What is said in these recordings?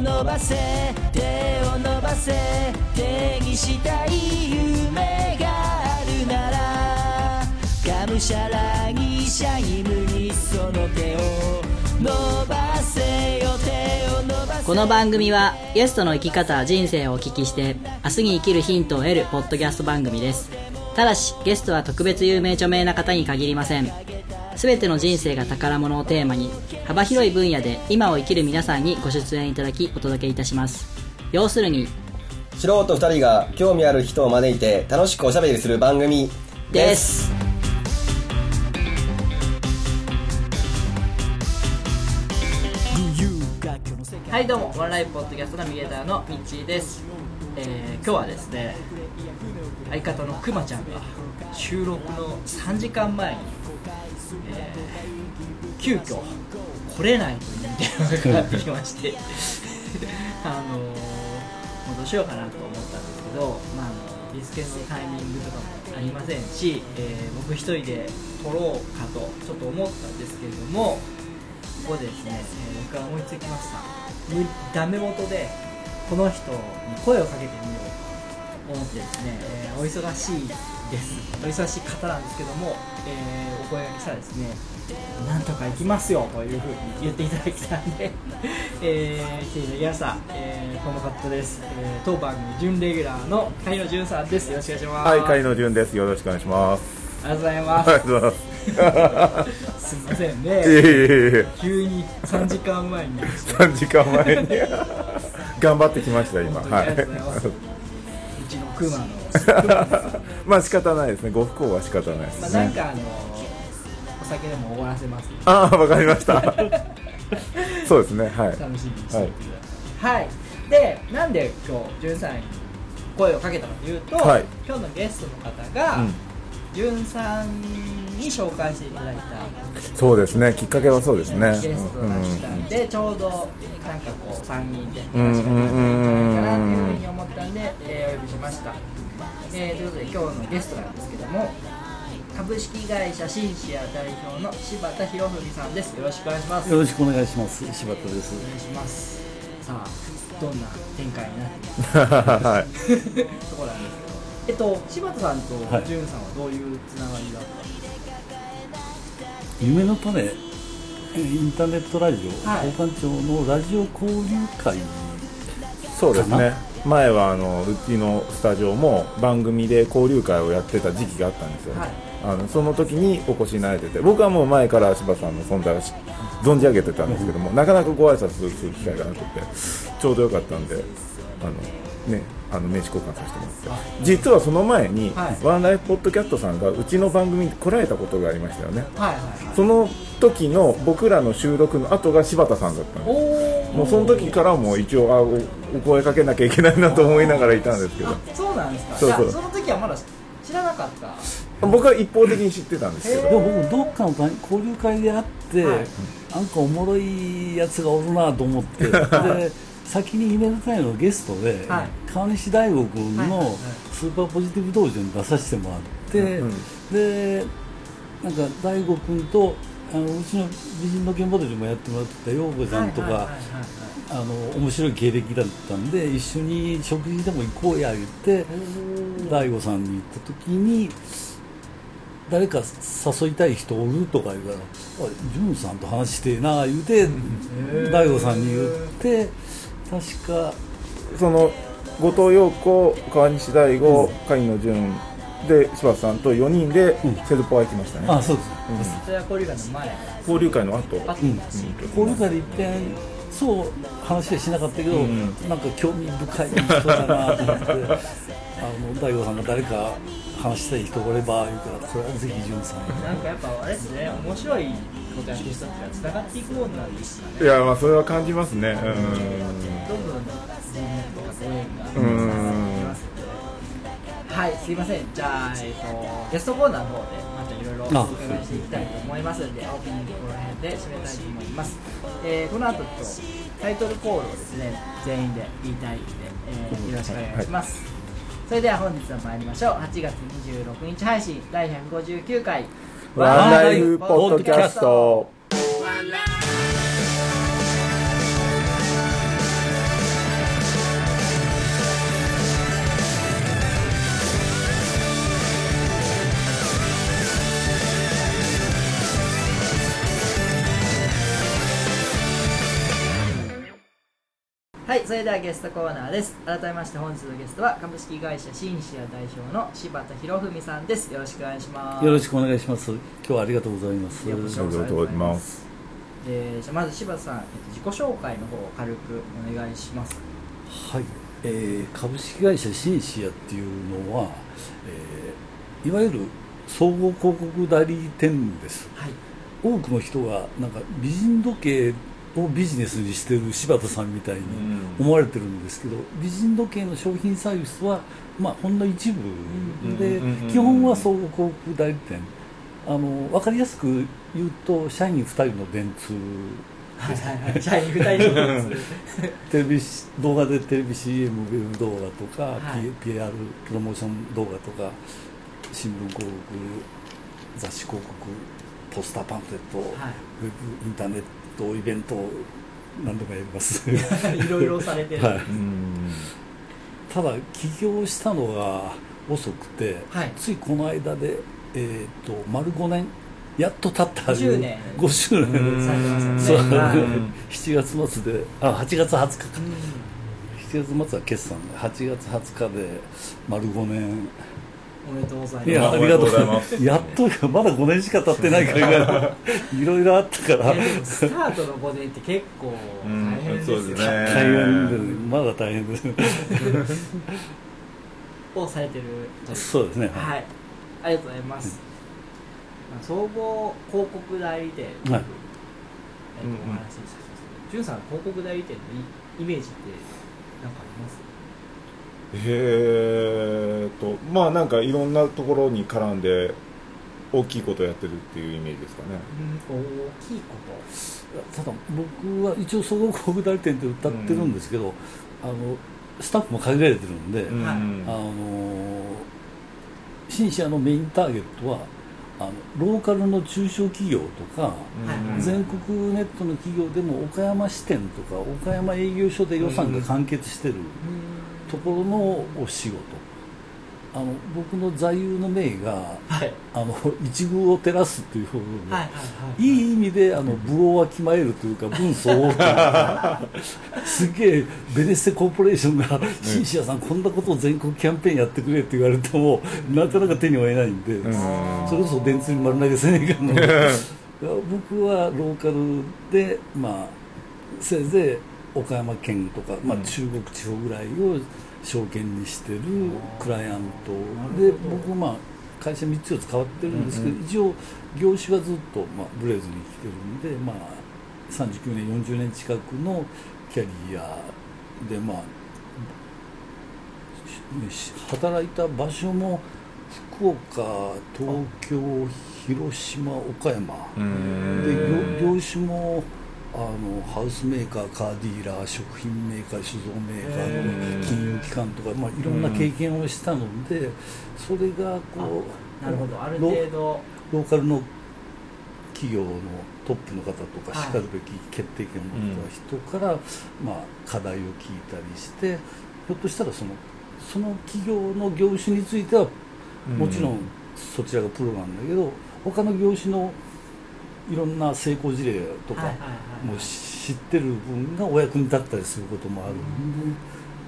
伸ばせ手を伸ばせ手にしたい夢があるならがむしゃらにシャイムにその手を伸ばせよ手を伸ばせこの番組はゲストの生き方人生をお聞きして明日に生きるヒントを得るポッドキャスト番組です。ただしゲストは特別有名著名な方に限りません。全ての人生が宝物をテーマに幅広い分野で今を生きる皆さんにご出演いただきお届けいたします。要するに素人2人が興味ある人を招いて楽しくおしゃべりする番組です。はいどうも。ワンライフポッドキャストナビゲーターのミッチーです、えー今日はですね相方のくまちゃんが収録の3時間前に、えー急遽来れないという電話がかかってきましてあのもうどうしようかなと思ったんですけど、まあ、あのリスケのタイミングとかもありませんし、えー僕一人で撮ろうかとちょっと思ったんですけれどもここでですね、えー僕は思いつきました。ダメ元でこの人に声をかけてみようと。思ってですね、えーお忙しいです。お忙しい方なんですけども、えーお声がけしたらですねなんとか行きますよというふうに言っていただきたんで、えー、来ていただきました、えーこの方です、えー当番組準レギュラーの海野潤さんです。よろしくお願いします。はい、海野潤です。よろしくお願いします。ありがとうございます、ありがとうございます。すみませんいえいねえいえ、急に3時間前に。3時間前に。頑張ってきました、今。本当にありがとうございますクマの。まあ仕方ないですね。ご不幸は仕方ないですまあ、ね。なんかあのお酒でも終わらせますああ、わかりました。そうですね。はい。楽しみにしていてくださいはい、でなんで今日じゅんさんに声をかけたかというと、はい今日のゲストの方が、うんじゅんさんに紹介していただいたそうですね。きっかけはそうですね。ゲストが来たんで、ちょうどなんかこう3人でうん話ができるんじゃないかなというふうに思ったんで、えーお呼びしました、えーということで今日のゲストなんですけども株式会社シンシア代表の柴田博文さんですよろしくお願いしますよろしくお願いします。柴田です。お願いしますさあどんな展開になっていくはい。ところなんですけどえっと柴田さんとはい。潤さんはどういうつながりだった？んです夢の種、えーインターネットラジオ、はい。交換庁のラジオ交流会そうですね。前はあのうちのスタジオも番組で交流会をやってた時期があったんですよ、はい。あのその時にお越しになれてて僕はもう前から柴さんの存在をし存じ上げてたんですけども、なかなかご挨拶する機会がなくてちょうどよかったんであのねあの名刺交換させてもらって。実はその前に、はい。ワンライフポッドキャストさんがうちの番組に来られたことがありましたよね。かはいはいはい。その時の僕らの収録の後が柴田さんだったんです。もうその時からもう一応あおお声かけなきゃいけないなと思いながらいたんですけど。あそうなんですか。そうそう。じゃあその時はまだ知らなかった。僕は一方的に知ってたんですけど。でも僕どっかの単交流会であって、はい。なんかおもろいやつがおるなと思って。で先に夢の種のゲストで、はい。川西大吾君はいはいはい。のスーパーポジティブ道場に出させてもらって、うんでなんか大吾君とあのうちの美人の現場でもやってもらってた陽子ちゃんとか、面白い経歴だったんで一緒に食事でも行こうや言って大悟さんに言った時に誰か誘いたい人おるとか言うから「おい潤さんと話してえな」言うて大悟さんに言って確か。その後藤陽子川西大吾海野潤で柴田さんと4人でうん。セルパー行きましたね、あそうです。それは交流会の前交流会の後。あうん。交流会で一遍そう話はしなかったけど、うん。なんか興味深い人だなと思ってあの大悟さんが誰か話したい人おれば言うからそれはぜひ潤さんに。なんかやっぱあれですね。面白いことやってる人たちがつながっていくもんなんですかねいやまあそれは感じますねどんどん人脈とかご縁がうんうんはい、すいません。じゃあ、えっ、と、ゲストコーナーの方で、またいろいろお伺いしていきたいと思いますので、オープニングこの辺で締めたいと思います。えーこの後、今日、タイトルコールをですね、全員で言いたいので、えーよろしくお願いします。それでは本日は参りましょう。8月26日配信、第159回、ワンライフポッドキャストはいそれではゲストコーナーです。改めまして本日のゲストは株式会社シンシア代表の柴田博文さんです。よろしくお願いします。よろしくお願いします。今日はありがとうございます。いやこちらこそありがとうございます。でじゃあまず柴田さん、えっと、自己紹介の方を軽くお願いします。はい、えー株式会社シンシアっていうのは、えーいわゆる総合広告代理店です。はい。多くの人がなんか美人時計をビジネスにしてる柴田さんみたいに思われてるんですけど、美人時計の商品サービスは、まあ、ほんの一部で、基本は総合広告代理店。あの分かりやすく言うと社員2人の電通。はいはいはい。社員2人のですテレビし動画でテレビ CM ウェブ動画とか、はい。PR プロモーション動画とか新聞広告雑誌広告ポスターパンフレット、はい。ウェブインターネットイベント何でもやります。いろいろされてる。はい。うん。ただ起業したのが遅くて、はい。ついこの間で、えー、と丸5年やっと経った50年5周年。うんされてますね。はい。7月末であ8月20日か。うん。7月末は決算で8月20日で丸5年おめでとうございます。いやありがとうございます。やっとまだ5年しか経ってないからいろいろあったから。スタートの5年って結構大変ですようんそうです。ね大変でまだ大変です。をされてるそうですね。はい。ありがとうございます、まあ総合広告代理店。はい。えっとお話しさせてじゅんさん広告代理店のイイメージって何かあります？えーとまあなんかいろんなところに絡んで大きいことをやってるっていうイメージですかね。大きいこと。ただ僕は一応総合広告代理店って歌ってるんですけど、あのスタッフも限られてるんで、うん。はいあのシンシアのメインターゲットはあのローカルの中小企業とか、はい全国ネットの企業でも岡山支店とか岡山営業所で予算が完結してるところのお仕事。あの僕の座右の銘がはい。あの一遇を照らすっていう部分で、はいはいはいい。い意味であの部をわきまえるというか分相応というかすげえベネッセコーポレーションが「シンシアさんこんなことを全国キャンペーンやってくれ」って言われてもなかなか手に負えないんで、うん。それこそ電通に丸投げせねえかんの。僕はローカルでまあせいぜい岡山県とか、まあ、うん。中国地方ぐらいを証券にしてるクライアントで僕まあ会社3つ4つ変わってるんですけど、うん一応業種はずっと、まあ、ブレーズに来てるんで、まあ、39年40年近くのキャリアでまあし働いた場所も福岡東京広島岡山。うん。で業業種もあのハウスメーカーカーディーラー食品メーカー酒造メーカーうんの金融機関とか、まあ、いろんな経験をしたのでそれがこうなるほど。あるロ程度。ローカルの企業のトップの方とかはい。しかるべき決定権を持った人から、まあ、課題を聞いたりしてひょっとしたらそのその企業の業種についてはもちろんそちらがプロなんだけど他の業種のいろんな成功事例とかもう知ってる分がお役に立ったりすることもあるんで、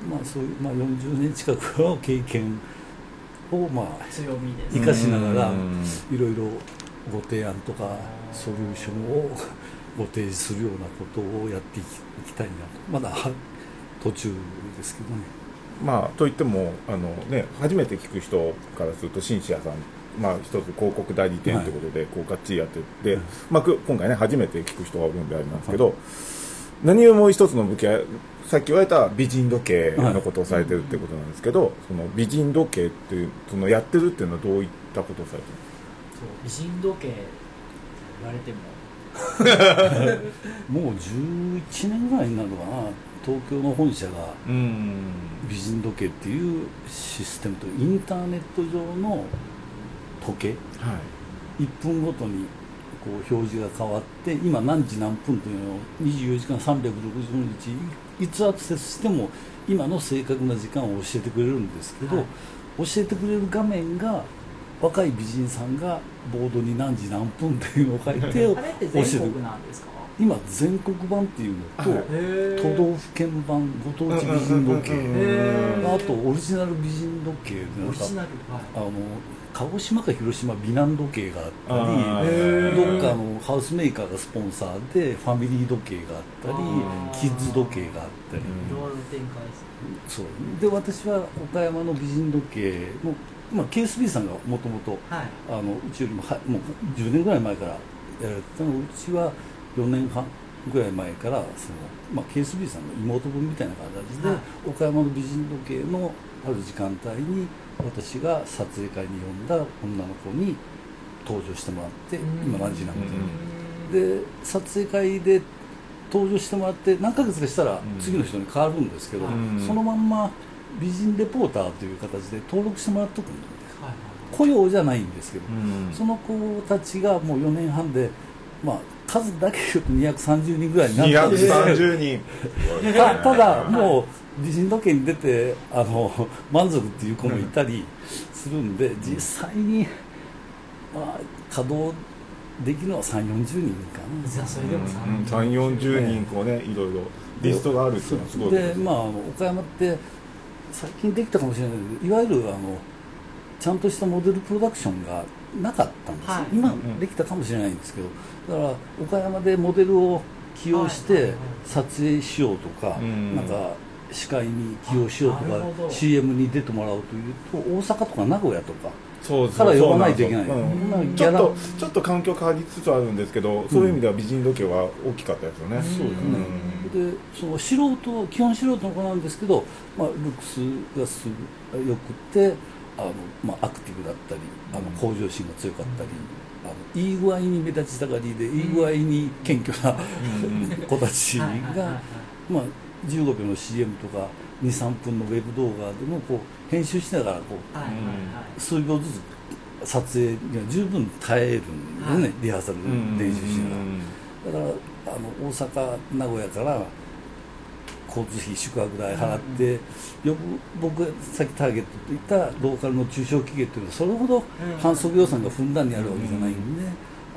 まあ、そういう、まあ、40年近くの経験をまあ強みで。す生かしながらうん。いろいろご提案とかソリューションをご提示するようなことをやっていきたいなと。まだは途中ですけどね。まあといってもあの、ね、初めて聞く人からするとシンシアさん、まあ、一つ広告代理店とい。うことで、こうがっちりやってて、はい。まあ、く今回ね初めて聞く人が多いんであれなんですけど、何よりも一つの武器はさっき言われた美人時計のことをされてるってことなんですけど、その美人時計っていうそのやってるっていうのはどういったことをされてるそう美人時計言われても。もう11年ぐらいになるのかな。東京の本社がうん。美人時計っていうシステムとインターネット上の時計？はい。1分ごとにこう表示が変わって今何時何分というのを24時間365日いつアクセスしても今の正確な時間を教えてくれるんですけど、はい。教えてくれる画面が若い美人さんがボードに何時何分っていうのを書いてあれって教えて全国なんですか？今全国版っていうのと、都道府県版ご当地美人時計、あとオリジナル美人時計でなんかオリジナルはい。あの鹿児島か広島美男時計があったりへどっかのハウスメーカーがスポンサーでファミリー時計があったりキッズ時計があったり、いろいろ展開ですそうで私は岡山の美人時計の、まあ、KSB さんがもともとうちよりもはもう10年ぐらい前からやられてたのうちは4年半ぐらい前からその、まあ、KSB さんの妹分みたいな形で、はい。岡山の美人時計のある時間帯に私が撮影会に呼んだ女の子に登場してもらって、今何時なので、で撮影会で登場してもらって何ヶ月かしたらん。次の人に変わるんですけど、うん。そのまんま美人レポーターという形で登録してもらっとくんではい雇用じゃないんですけど、うん。その子たちがもう4年半で、まあ、数だけ言うと230人ぐらいになったんです230人。たただもう美人時計に出てあの満足っていう子もいたりするんで、実際に、まあ、稼働できるのは3 4 0人かな。じゃあそれでも3さ4 0人こうねいろいろ。リストがあるっていうのはすごいでまあ岡山って最近できたかもしれないけどいわゆるあのちゃんとしたモデルプロダクションがなかったんですよ、はい。今んできたかもしれないんですけどだから岡山でモデルを起用して撮影しようとか、うん。なんか司会に起用しようとか CM に出てもらおうというと大阪とか名古屋とかそうそうから呼ばないといけない。そうなんちょっとちょっと環境変わりつつあるんですけど、そういう意味では美人時計は大きかったですよね、そうですね、うん。でその素人基本素人の子なんですけど、まあ、ルックスがすごよくてあの、まあ、アクティブだったりあの向上心が強かったり、あのいい具合に目立ちたがりでいい具合に謙虚な 子たちが、まあ、15秒の CM とか23分のウェブ動画でもこう編集しながらこう数秒ずつ撮影には十分耐えるんですね、はい。リハーサル練習しながら。だからあの大阪名古屋から交通費宿泊代払って、よく僕がさっきターゲットと言ったローカルの中小企業っていうのはそれほど反則予算がふんだんにあるわけじゃないんで、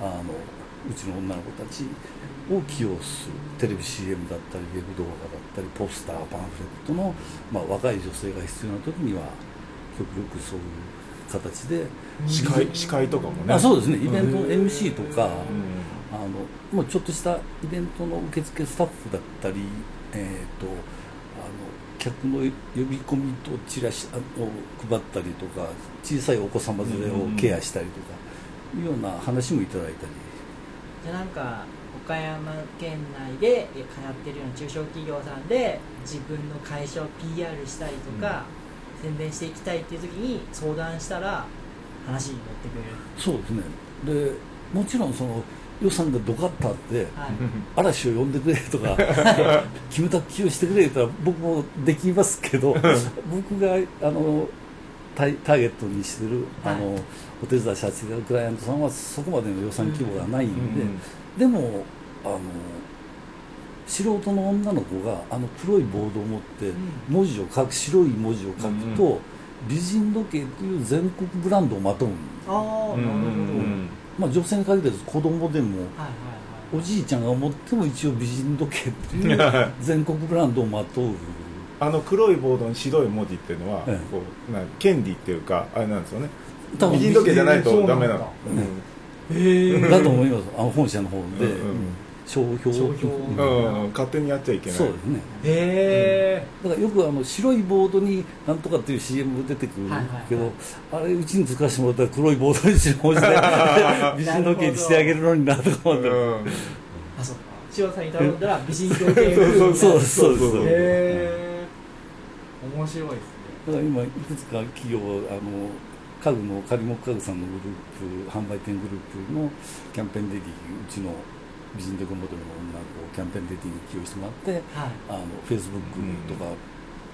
あのうちの女の子たちを起用する。テレビ CM だったりウェブ動画だったりポスターパンフレットの、まあ、若い女性が必要な時には極力そういう形で、司会司会とかもね。あそうですね。イベントの MC とか、うん。あのもうちょっとしたイベントの受付スタッフだったり、えー、とあの客の呼び込みとチラシを配ったりとか小さいお子様連れをケアしたりとかいうような話もいただいたり、じゃあなんか岡山県内で通ってるような中小企業さんで自分の会社を PR したりとか、宣伝していきたいっていう時に相談したら話に乗ってくれる。そうですね。でもちろんその予算がドカッとあってはい。嵐を呼んでくれとかキムタク起用してくれとら僕もできますけど 僕があのタイターゲットにしてるあの、お手伝いさせていただくクライアントさんはそこまでの予算規模がないんで、うんでもあの素人の女の子があの黒いボードを持って文字を書く白い文字を書くと、うん。美人時計っていう全国ブランドをまとうああなるほど、うんまあ、女性に限らず子供でもはいはいおじいちゃんが持っても一応美人時計っていう 全国ブランドをまとう。あの黒いボードに白い文字っていうのは、ええ。こうな権利っていうかあれなんですよね。多分美人時計じゃないとダメなの、へえだと思います。あの本社の方で、うんうんうん商標。商標うん。うんうん勝手にやっちゃいけない。そうですね。へだからよくあの白いボードになんとかっていう CM が出てくるはいはいけど、あれうちに使わせてもらったら黒いボードに白文字で美人時計にしてあげるのになとか思って、うん。あそっか。千代さんに頼んだら美人時計そうそうそうそう。ですそうそう。へえ面白いですねだから今いくつか企業あの家具の仮木家具さんのグループ販売店グループのキャンペーンレディーうちの美人時計モデルの女の子をキャンペーンレディーに起用してもらってはい。あのフェイスブックとか、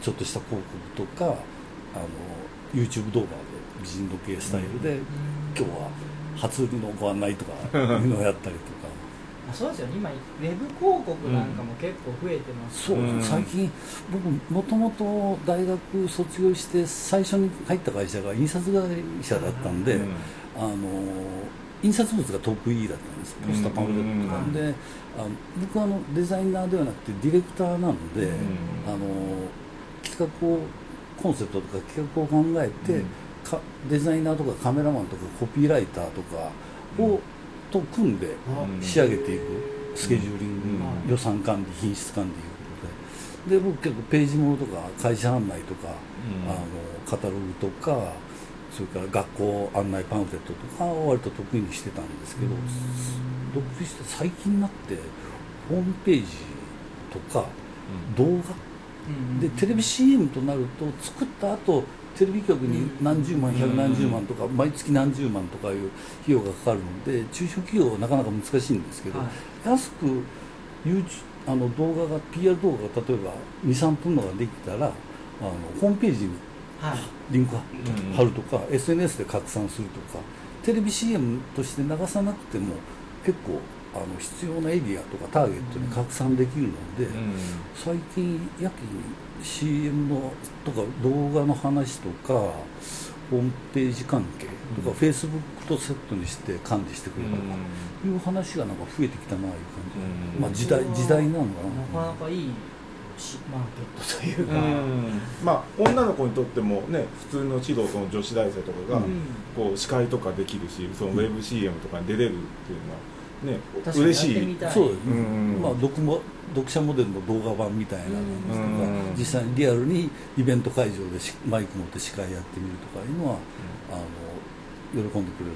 ちょっとした広告とかあの YouTube 動画で美人時計スタイルで、今日は初売りのご案内とか いうのをやったりとか。あそうですよね。今ウェブ広告なんかも結構増えてますそう、うん。最近僕もともと大学卒業して最初に入った会社が印刷会社だったんで、うん。あの印刷物が得意だったんですポスターパンフレットとか、うん。であの僕はあのデザイナーではなくてディレクターなので、あの企画をコンセプトとか企画を考えて、うん。かデザイナーとかカメラマンとかコピーライターとかを、と組んでうん。仕上げていく。スケジューリング、うん。予算管理品質管理いうことで。で僕結構ページものとか会社案内とか、うん。あのカタログとかそれから学校案内パンフレットとかを割と得意にしてたんですけど、独立して最近になってホームページとか動画、でテレビ CM となると作った後テレビ局に何十万百何十万とか毎月何十万とかいう費用がかかるので中小企業はなかなか難しいんですけど、はい。安く YouTube あの動画が PR 動画が例えば23分のができたらあのホームページにはいリンクうん貼るとか、SNS で拡散するとかテレビ CM として流さなくても結構あの必要なエリアとかターゲットに拡散できるので、最近やけに CM のとか動画の話とかホームページ関係とか、フェイスブックとセットにして管理してくれとか、いう話がなんか増えてきたなあいう感じ、うん。まあ時代時代なのかな。なかなかいいしマーケットといううか、ん。まあ女の子にとってもね普通の素人の女子大生とかが、うん。こう司会とかできるしそのウェブ CM とかに出れるっていうのはね嬉しい。そうですね、うんまあ、読も読者モデルの動画版みたいなのとか、うん実際にリアルにイベント会場でしマイク持って司会やってみるとかいうのは、あの喜んでくれる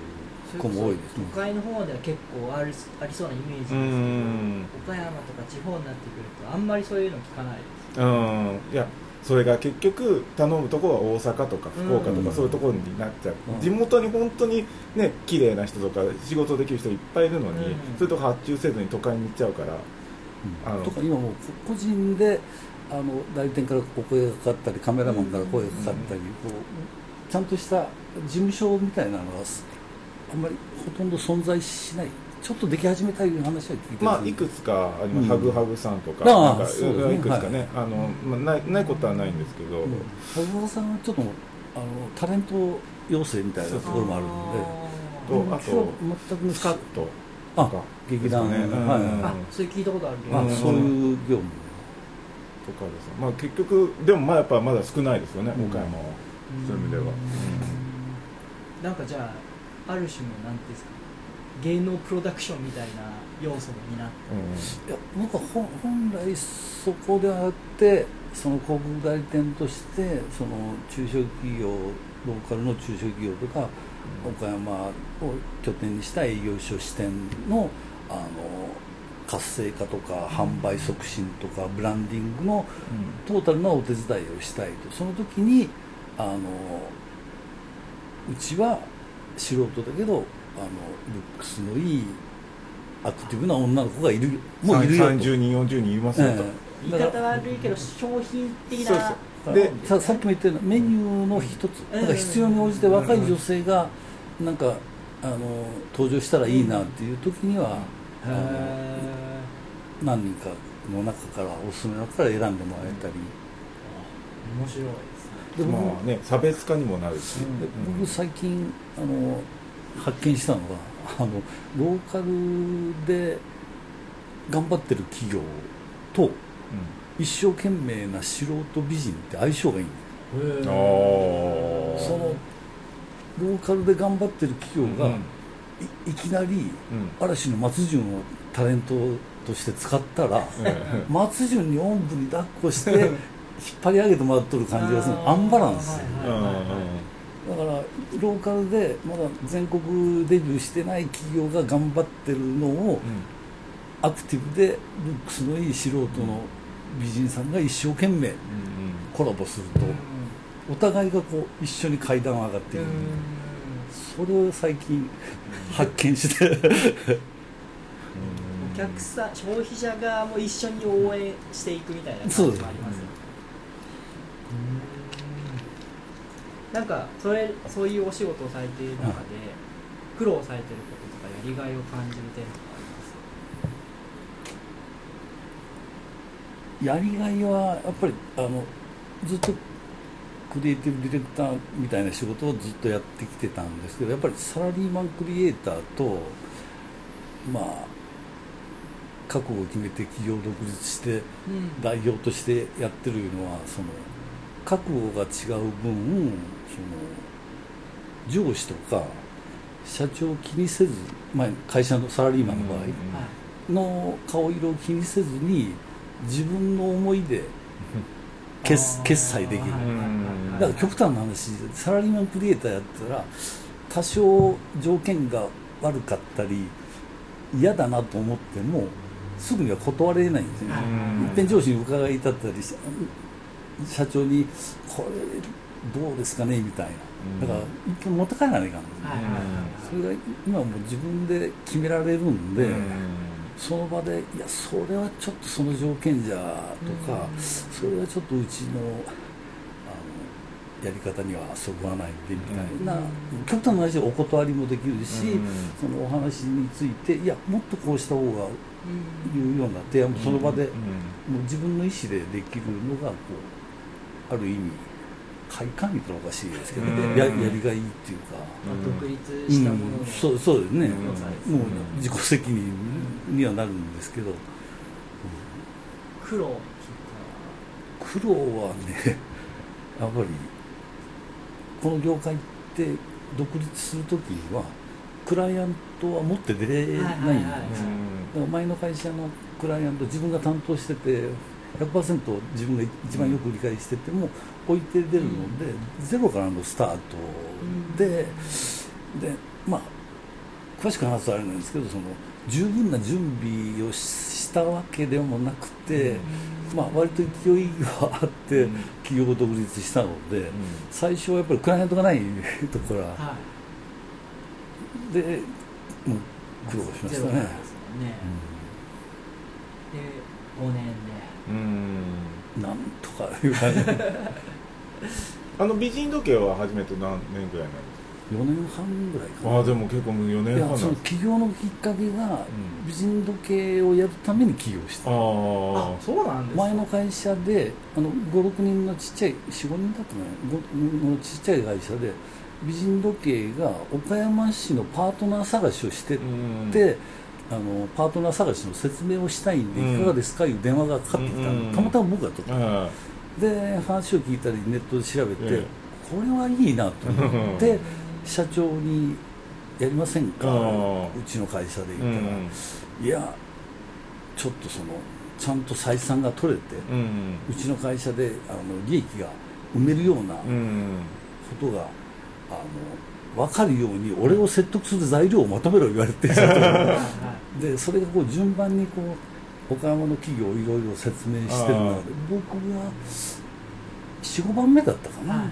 子も多いですね。都会の方では結構ありありそうなイメージですけど、うん。岡山とか地方になってくるとあんまりそういうの聞かないですうん。いやそれが結局頼むところは大阪とか福岡とうんかそういうところになっちゃう、うん。地元に本当にね綺麗な人とか仕事できる人いっぱいいるのに、うん。そういうとこ発注せずに都会に行っちゃうからあのとか今もう個人であの代理店からお声がかかったりカメラマンから声がかかったり、こうちゃんとした事務所みたいなのがあんまりほとんど存在しない。ちょっとでき始めたいう話は聞いてるまあいくつかあります、うん。ハグハグさんとかああなんかいくつかね、あのまあ、ないないことはないんですけど、羽生さんはちょっとあのタレント養成みたいなところもあるので。とあと全くスカッとか。劇団、ですかね。はいうんあそれ聞いたことあるけど、あうん。そういう業務。とかですね。まあ結局でもまあやっぱまだ少ないですよね、うん岡山は。そういう意味では、なんかじゃあある種のなんていうんですか芸能プロダクションみたいな要素も担っていや僕は本本来そこであってその広告代理店としてその中小企業ローカルの中小企業とか、岡山を拠点にした営業所支店のあの活性化とか販売促進とかブランディングのトータルなお手伝いをしたいと。その時にあのうちは素人だけどあのルックスのいいアクティブな女の子がいるもういるよと。30人40人いますよと、ええ。言い方悪いけど商品的そうなそう。でささっきも言ったようなメニューの一つ、うん。なんか必要に応じて若い女性がなんかあの登場したらいいなっていう時には、あのへ何人かの中からおすすめの中から選んでもらえたり、ー面白いでまあね差別化にもなるし、で僕最近あの発見したのが あのローカルで頑張ってる企業と一生懸命な素人美人って相性がいいんあそのローカルで頑張ってる企業が、うん。いいきなりうん。嵐の松潤をタレントとして使ったら、え。松潤におんぶに抱っこして 引っ張り上げてもらっとる感じがする。アンバランス。えうんはいはいはい。だからローカルでまだ全国デビューしてない企業が頑張ってるのをアクティブでルックスのいい素人の美人さんが一生懸命うんコラボするとお互いがこう一緒に階段を上がっていく。それを最近発見して。お客さん消費者側も一緒に応援していくみたいな感じもありますよねなんかそれそういうお仕事をされている中で苦労されてることとかやりがいを感じる点とかあります？やりがいはやっぱりあのずっとクリエイティブディレクターみたいな仕事をずっとやってきてたんですけどやっぱりサラリーマンクリエイターとまあ覚悟を決めて企業独立して代表としてやってるのはその覚悟が違う分その上司とか社長を気にせず、まあ、会社のサラリーマンの場合、の顔色を気にせずに自分の思いで決決済できる。だから極端な話サラリーマンクリエイターやったら多少条件が悪かったり嫌だなと思ってもすぐには断れないんですよね。いっぺん上司に伺いたったりし社長に「これどうですかね?」みたいな。だから一遍持って帰らないかんそれが今もう自分で決められるんで、その場で「いやそれはちょっとその条件じゃ」とか、それはちょっとうちのあのやり方にはそぐわないんでみたいな、極端な話でお断りもできるし、そのお話についていやもっとこうした方がいうような提案もその場で、もう自分の意思でできるのがこうある意味快感みたいなのおかしいですけど、ね。ややりがいいっていうか。独立したものうん、そうそうですね、うん。もう自己責任にはなるんですけど。苦労苦労はねやっぱりこの業界って独立する時にはクライアントは持って出れないんですよ、はいはいはい。だから前の会社のクライアント自分が担当してて100%自分が一番よく理解してても置いて出るので、ゼロからのスタートで、でまあ詳しく話すとあれなんですけどその十分な準備をしたわけでもなくて、まあ、割と勢いがあって企業独立したので、最初はやっぱりクライアントがないところから、はでもう苦労しましたね。で5年でうん。なんとかいう感じあの美人時計は初めて何年ぐらいなんです4年半ぐらいかな。かああでも結構もう4年いやその半なんです起業のきっかけがん。美人時計をやるために起業した、あああそうなんですか前の会社であの56人のちっちゃい45人だったかな？のちっちゃい会社で美人時計が岡山市のパートナー探しをしてうん。て、あのパートナー探しの説明をしたいんで、うん。いかがですか？いう電話がかかってきたの、うんたまたま僕が取った、あで話を聞いたりネットで調べて、ええこれはいいなと思って、社長に「やりませんか?」あうちの会社でう言ったら、んいやちょっとそのちゃんと採算が取れて、ううん。ちの会社であの利益が埋めるようなうんことが、あの分かるように俺を説得する材料をまとめろ言われて社長に でそれがこう順番にこう岡山の企業をいろいろ説明してる中で僕が45番目だったかな、は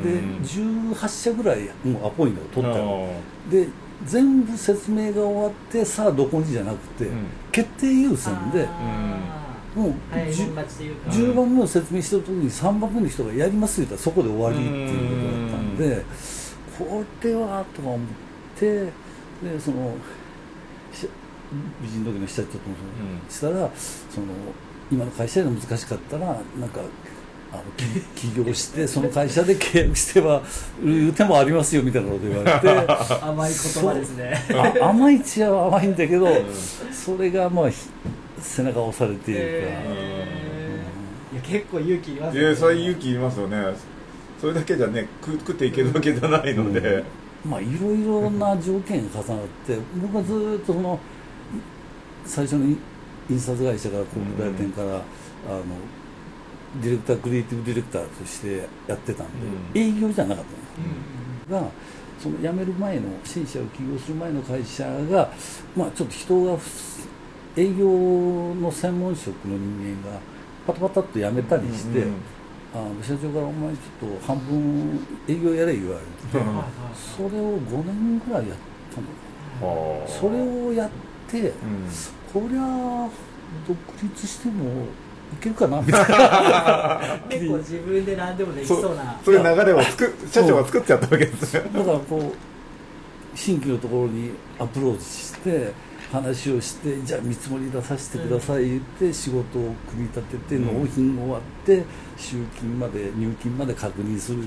い。でうん。18社ぐらいもうアポイントを取ったの。あで全部説明が終わってさあどこにじゃなくて、うん。決定優先であもうー早いじゅ順待ちというか。10番目を説明してる時に3番目の人がやりますって言ったらそこで終わりっていうことだったんでこれはとか思ってでそのし美人時の社長ともうんしたらその今の会社で難しかったらなんかあのき起業してその会社で契約してはいう手もありますよみたいなこと言われて。甘い言葉ですね。あ甘いっちゃ甘いんだけどそれがまあひ背中を押されているか。えー。いや結構勇気いりますいやそれ勇気いりますよね。それだけじゃね食食っていけるわけじゃないので、まあいろいろな条件が重なって僕はずーっとその最初に印刷会社から広告代理店から、あのディレクタークリエイティブディレクターとしてやってたんで、営業じゃなかったのがその辞める前の新社を起業する前の会社が、まあ、ちょっと人がふ営業の専門職の人間がパタパタっと辞めたりして、うん。あの社長から「お前ちょっと半分営業やれ」言われて。うん。それを5年ぐらいやったの。それをやってうんこりゃ独立してもいけるかなみたいな。結構自分で何でもできそそうな。そういう流れを作っ社長が作っちゃったわけですよ。だからこう。新規のところにアプローチして話をしてじゃあ見積もり出させてください言って仕事を組み立てて納品終わって集金まで入金まで確認するのを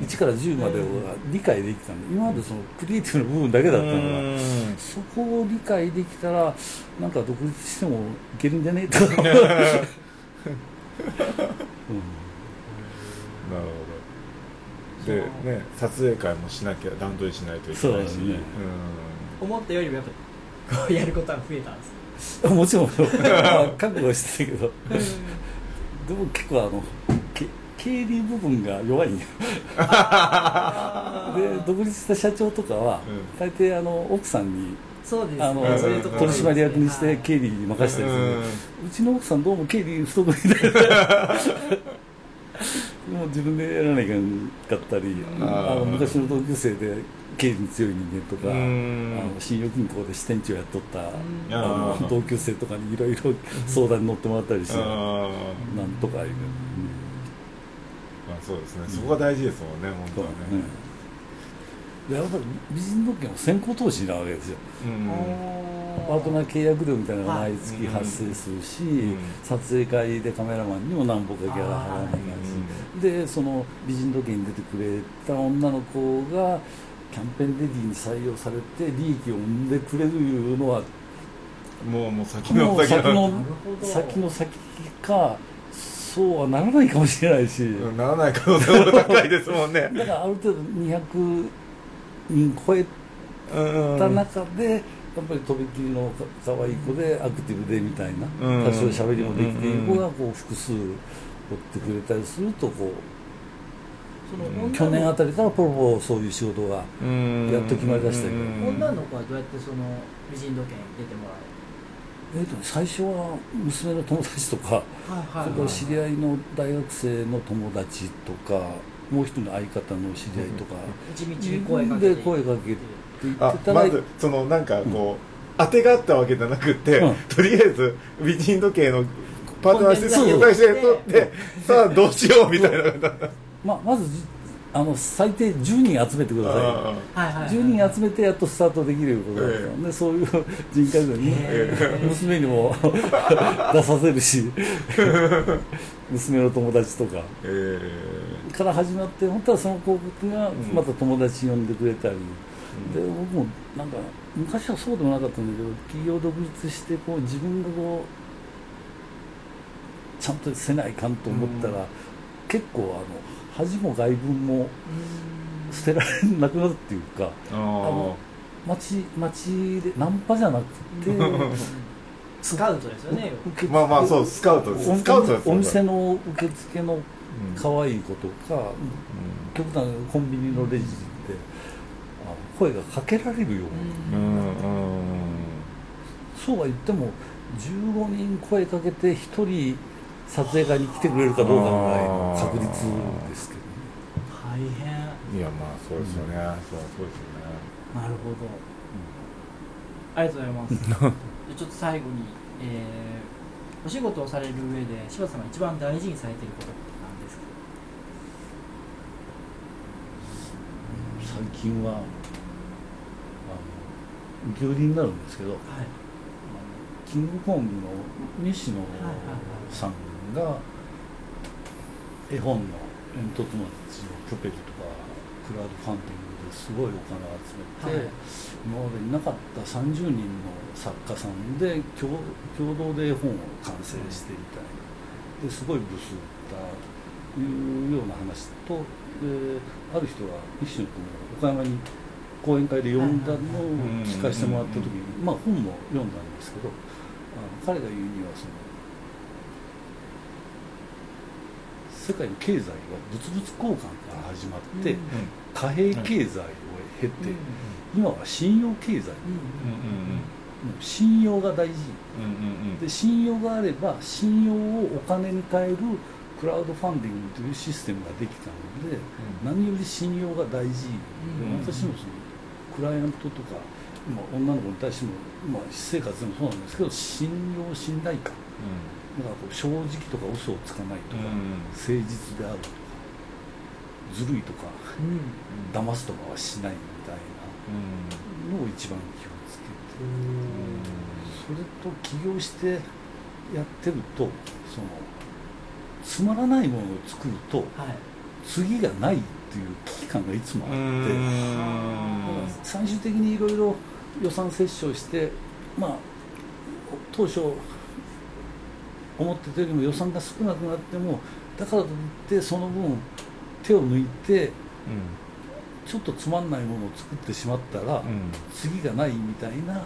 1から10までは理解できたんで今までそのクリエイティブの部分だけだったのがそこを理解できたらなんか独立してもいけるんじゃねえと、うん。なるほど。でね撮影会もしなきゃ段取りしないといけないし。ね。思ったよりもやっぱこうやることは増えたんです もちろん。ま あ覚悟はしてたけど。でも結構あのけ経理部分が弱い。で独立した社長とかは、う大抵あの奥さんにそうです。あの取締役にして経理に任せたりする、うちの奥さんどうも経理不得意で。もう自分でやらないかんかったりあの昔の同級生で経理に強い人間とか、うん。あの信用金庫で支店長やっとった、あの同級生とかにいろいろ相談に乗ってもらったりして、あなんとかいう、まあそうですね。そこが大事ですもんね本当はね。ね。でやっぱり美人時計も先行投資なわけですよ。うん。パートナー契約料みたいなのが毎月発生するし、ん。撮影会でカメラマンにも何歩かギャラ払わなきゃいけない。し、でその美人時計に出てくれた女の子がキャンペーンレディーに採用されて利益を生んでくれるいうのはもうもう先の先の先の先かそうはならないかもしれないし、うんならない可能性も高いですもんね。だからある程度200人超えうんた中で、やっぱりとびきりのか可愛い子でアクティブでみたいな、うん。多少喋りもできている子がこう複数追ってくれたりするとこうその去年あたりからポロポロそういう仕事がうんやっと決まりだしたけどうん。女の子はどうやってその美人時計に出てもらえーとね最初は娘の友達とか、知り合いの大学生の友達とかもう一人の相方の知り合いとか、地道自に声か分けて。で声かけていってあたら、まずそのなんかこう、当てがあったわけじゃなくて、うん。とりあえず美人時計のパートナーして紹介して取ってさあどうしようみたいな。まあ、まずじあの最低10人集めてくださいあはいはいはい。10人集めてやっとスタートできることだったので、そういう人格に娘にも 出させるし。娘の友達とか。え。から始まって本当はその広告がまた友達呼んでくれたり、で僕もなんか昔はそうでもなかったんだけど企業独立してこう自分がこうちゃんとせないかんと思ったら、結構あの恥も外文も捨てられなくなるっていうか。ー、あの町町でナンパじゃなくて スカウトですよね。受付まあまあそうスカウトですおスカウトですお店の受付のうん。可愛い子とか、極端なコンビニのレジであ声がかけられるように、うんうんそうは言っても15人声かけて1人撮影会に来てくれるかどうかぐらいの確率ですけどね。大変。いやまあそうですよね、そうそうですよね。なるほど、ありがとうございます。ちょっと最後に、えーお仕事をされる上で柴田さんが一番大事にされていることって何ですか？最近はあの受け売りになるんですけどはい。キングコングの西野さんが絵本の「煙突町のプペル」とかクラウドファンディングですごいお金を集めて、はい。今までいなかった30人の作家さんで共共同で絵本を完成してみたいなですごい部数だというような話とである人が西野君を岡山に講演会で読んだのを聞かせてもらった時に、まあ本も読んだんですけどあの彼が言うにはその世界の経済が物々交換から始まって、うん。貨幣経済を経て、今は信用経済、信用が大事。で信用があれば信用をお金に変えるクラウドファンディングというシステムができたので、何より信用が大事、うん。で私もそのクライアントとか、まあ、女の子に対しても、まあ、私生活でもそうなんですけど信用信頼感だからこう正直とか嘘をつかないとか、誠実であるとかずるいとかうん。騙すとかはしないみたいなのを一番気をつけてそれと起業してやってるとそのつまらないものを作るとはい。次がないっていう危機感がいつもあうって、ん。最終的にいろいろ予算折衝してまあ当初思ってたよりも予算が少なくなってもだからといってその分手を抜いてちょっとつまんないものを作ってしまったら、うん。次がないみたいな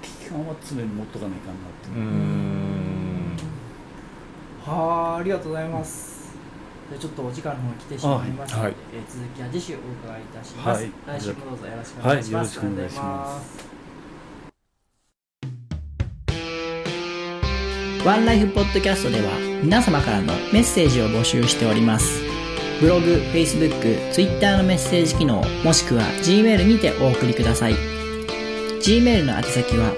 危機感は常に持っとかないかんなっていう。う、ん。はあありがとうございます。でちょっとお時間の方が来てしまいましたので、はい。えー続きは次週お伺いいたします、はい。来週もどうぞよろしくお願いします、はい。よろしくお願いしますワンライフポッドキャストでは皆様からのメッセージを募集しております。ブログ、Facebook、Twitter のメッセージ機能、もしくは Gmail にてお送りください。Gmail の宛先は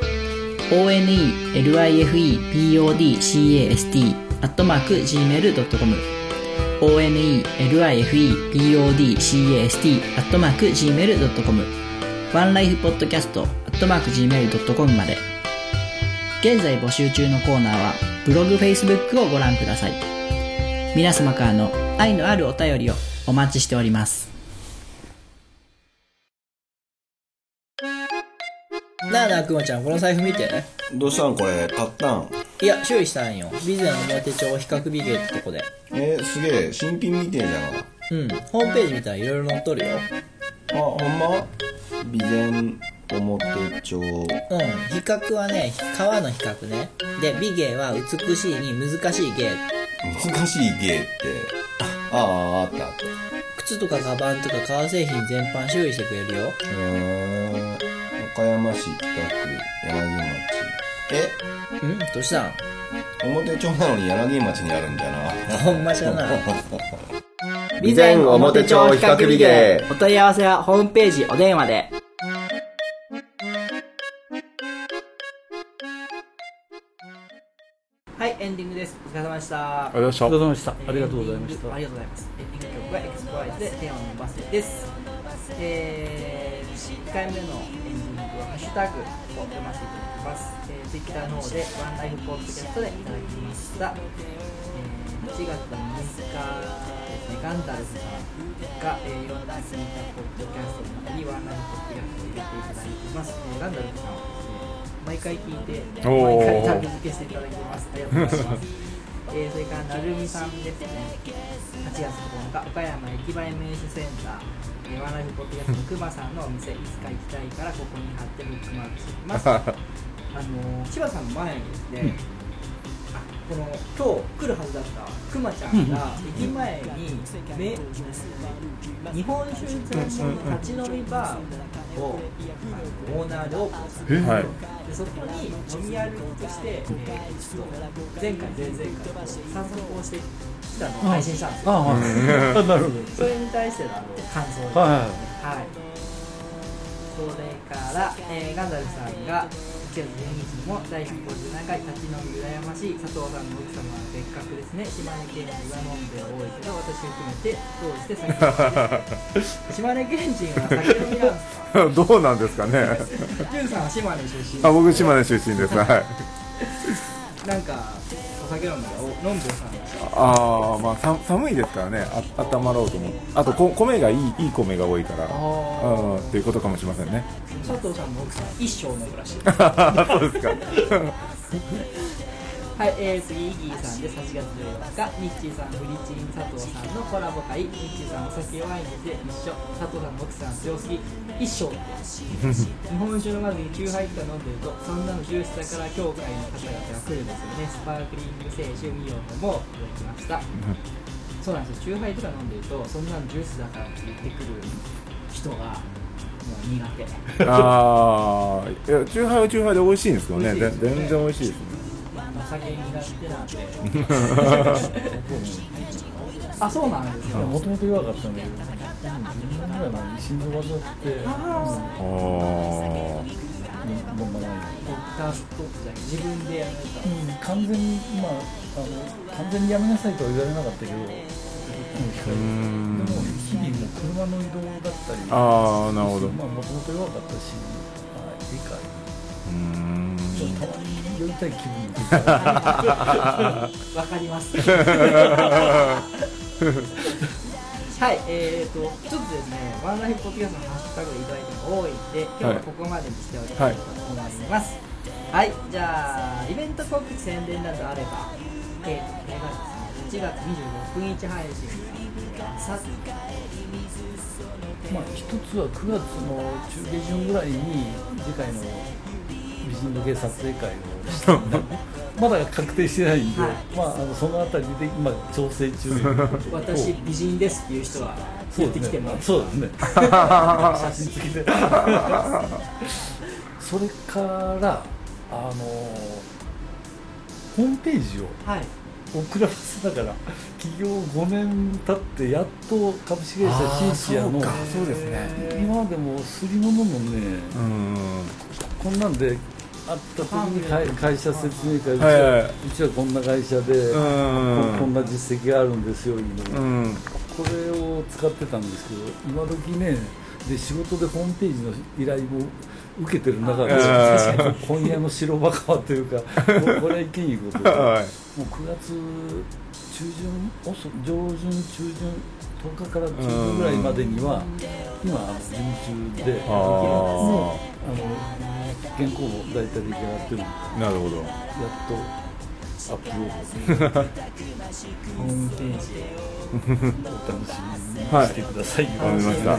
onelifepodcast.gmail.com onelifepodcast.gmail.com ワンライフポッドキャスト .gmail.com まで現在募集中のコーナーはブログ、Facebook をご覧ください。皆様からの愛のあるお便りをお待ちしております。なあなあ、くまちゃん、この財布見て。どうしたんこれ買ったん？いや、修理したんよ。備前表帳比較美芸ってとこで。えー、すげえ新品みてえじゃうん、ホームページ見たらいろいろ載っとるよ。んあほんま？備前表帳うん、比較はね、川の比較ね。で、美芸は美しいに難しい芸。難しい芸って。あああったあった。靴とかカバンとか革製品全般修理してくれるよ。へー。岡山市北区柳町。え？うん？どうしたん？表町なのに柳町にあるんだよな。ほんまじゃな。備前表帳比較美芸。お問い合わせはホームページお電話で。お疲れ様でした。ありがとうございました。ありがとうございましたありがとうございました。ありがとうございます。エンディング曲はエクスプライズでテーマのバスですえー、1回目のエンディングはハッシュタグを読ませていただきます、えー、Twitter の方でワンライフポッドキャストでいただきました、えー、8月の6日ですね。ガンダルフさんが、えー、いろんな聞いたポッドキャストの中にワンライフポッドキャストを入れていただいています、えー、ガンダルフさんはですね毎回聞いて毎回タグ付けしていただいてます。ありがとうございますえー、それからなるみさんですね。8月9日岡山駅前名所センター、えー、ワンライフポッドキャストのくまさんのお店いつか行きたいからここに貼ってブックマークしておきます。あのー、千葉さんの前にですね、あこの今日来るはずだったくまちゃんが駅前にめ日本酒専門の立ち飲みバーをオーナーでオープンしたんですはいでそこに飲み歩きとして、えー前回前々回と散策をしてきたのを配信したんですよなるほ それに対してのあの感想。ですどはいはいはいそれから、えーガンダルさんが1月12日にも第157回立ち飲み羨ましい佐藤さんの奥様は別格ですね。島根県人は飲んで多いけど私含めてどうして酒飲み島根県人は酒飲みなんですか？どうなんですかね。ジュンさんは島根出身あ僕島根出身です。はい。なんかお酒飲んだらおのんぼうさ。ああまあさ寒いですからね。あ温まろうと思ってあとこ米がいいいい米が多いから。うんっていうことかもしれませんね。佐藤さんの奥さん一生飲むらしい。そうですかはい、えー、次イギーさんです。8月14日。ミッチーさんフリチン佐藤さんのコラボ会。ミッチーさんお酒ワインで一緒。佐藤さんの奥さん強すぎ一生って日本酒のまずに9杯以下飲んでるとそんなのジュースだから協会の方々が来るんですよね。スパークリング清酒ミオンもいただきました。そうなんですよ。9杯とか飲んでるとそんなのジュースだからって言ってくる人がもう苦手。ああいやチューハイはチューハイで美味しいんですけどね。全然美味しいですね。お酒苦手なんで。あそうなんですよもともと弱かったんだけど10年ぐらい前に心臓患ってああうん。ないドクターストップじゃなくて自分でやられたうん。完全にまああの完全にやめなさいとは言われなかったけどうん。でも日々も車の移動だったりああなるほどまあもともと弱かったし、はい、理解うん。たまに寄りたい気分ですわかります。はいえーとちょっとですねワンライフポッドキャストのハッシュタグでいただいても多いんで今日はここまでにしておきたいと思います。はい、じゃあイベント告知宣伝などあればえーとこれがです。ね1月26日配信さまあ一つは9月の中下旬ぐらいに次回の美人時計撮影会をしたまだ確定してないんで、はい。まああのそのあたりで今調整中。私美人ですっていう人は言ってきてもそうですね。写真付きで。それからあのホームページをはい。遅らせながら起業5年経ってやっと株式会社シンシアのそうか。そうですね。今までもすり物のねうーん。こんなんで会った時に会会社説明会うちはいはい。はうちはこんな会社でうこーん。こんな実績があるんですよいうこれを使ってたんですけど今時ねで仕事でホームページの依頼も受けてる中で今夜の白馬川というかこ これはいけんいうことでもうはい9月中旬遅上旬中旬10日から中旬ぐらいまでには今あの事務中であの原稿も大体出来上がってるんでなるほど。っとアップロードホームページお楽しみにしてください、わかりました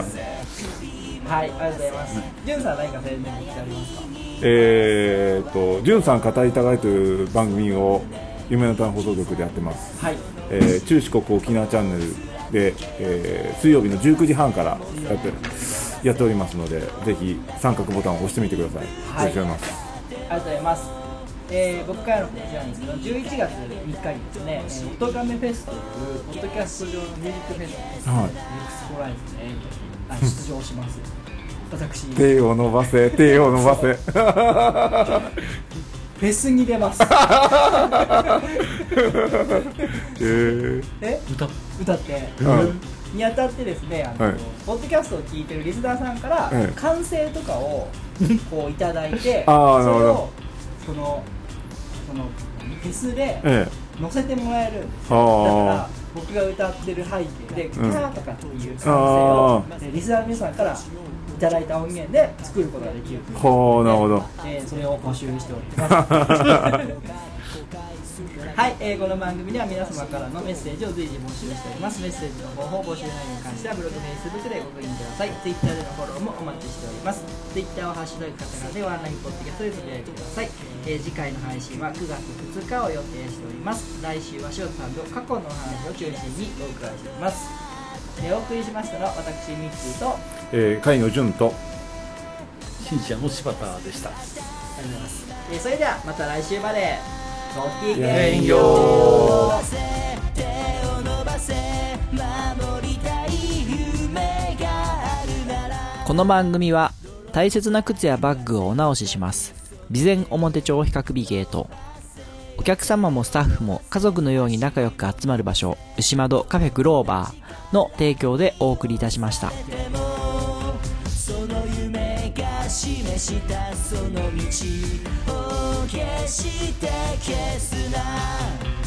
はいありがとうございます。じゅんさん何か宣伝告知あります。かえー、と「じゅんさん語りたがい」という番組を夢の種放送局でやってます、はい。えー中四国沖縄チャンネルで、えー水曜日の19時半からやってやっておりますのでぜひ三角ボタンを押してみてください、はい。よろしくお願いします。ありがとうございます。えー、僕からの告知なんですけど、11月3日にですね、えー、音亀フェスというポッドキャスト上のミュージックフェスです、はい。ミックスコライズで、あ出場します。私、フ手を伸ばせ手を伸ばせ ェスに出ます。えー、え？歌歌って。うん。にあたってですねあの、はい。ポッドキャストを聞いてるリスナーさんから、ええ歓声とかをこういただいてあーそれなるほど。をそのそのフェスでえ載せてもらえる。んですあよー。だから僕が歌ってる背景で「キうん。ャー」とかっていう歓声をでリスナーの皆さんからいただいた音源で作ることができるー、ほうなるほど。えーそれを募集しております。はい、えーこの番組では皆様からのメッセージを随時募集しております。メッセージの方法募集内容に関してはブログ、フェイスブックでご確認ください。Twitter でのフォローもお待ちしております。Twitter をハッシュタグカタカナでワンラインポッドキャストでつぶやいてください、えー次回の配信は9月2日を予定しております。来週は塩田さんと過去のお話を中心にお伺いしていきますえーお送りしましたのは私ミッチーとあえー、海野純と。シンシアの柴田でした。りがとうございます、えーそれではまた来週まで。ごきげげんんよよう。手を伸ばせ守りたい夢があるならこの番組は大切な靴やバッグをお直しします。備前表帳比較美ゲートお客様もスタッフも家族のように仲良く集まる場所牛窓カフェグローバーの提供でお送りいたしました。その夢が示したその道を消して消すな。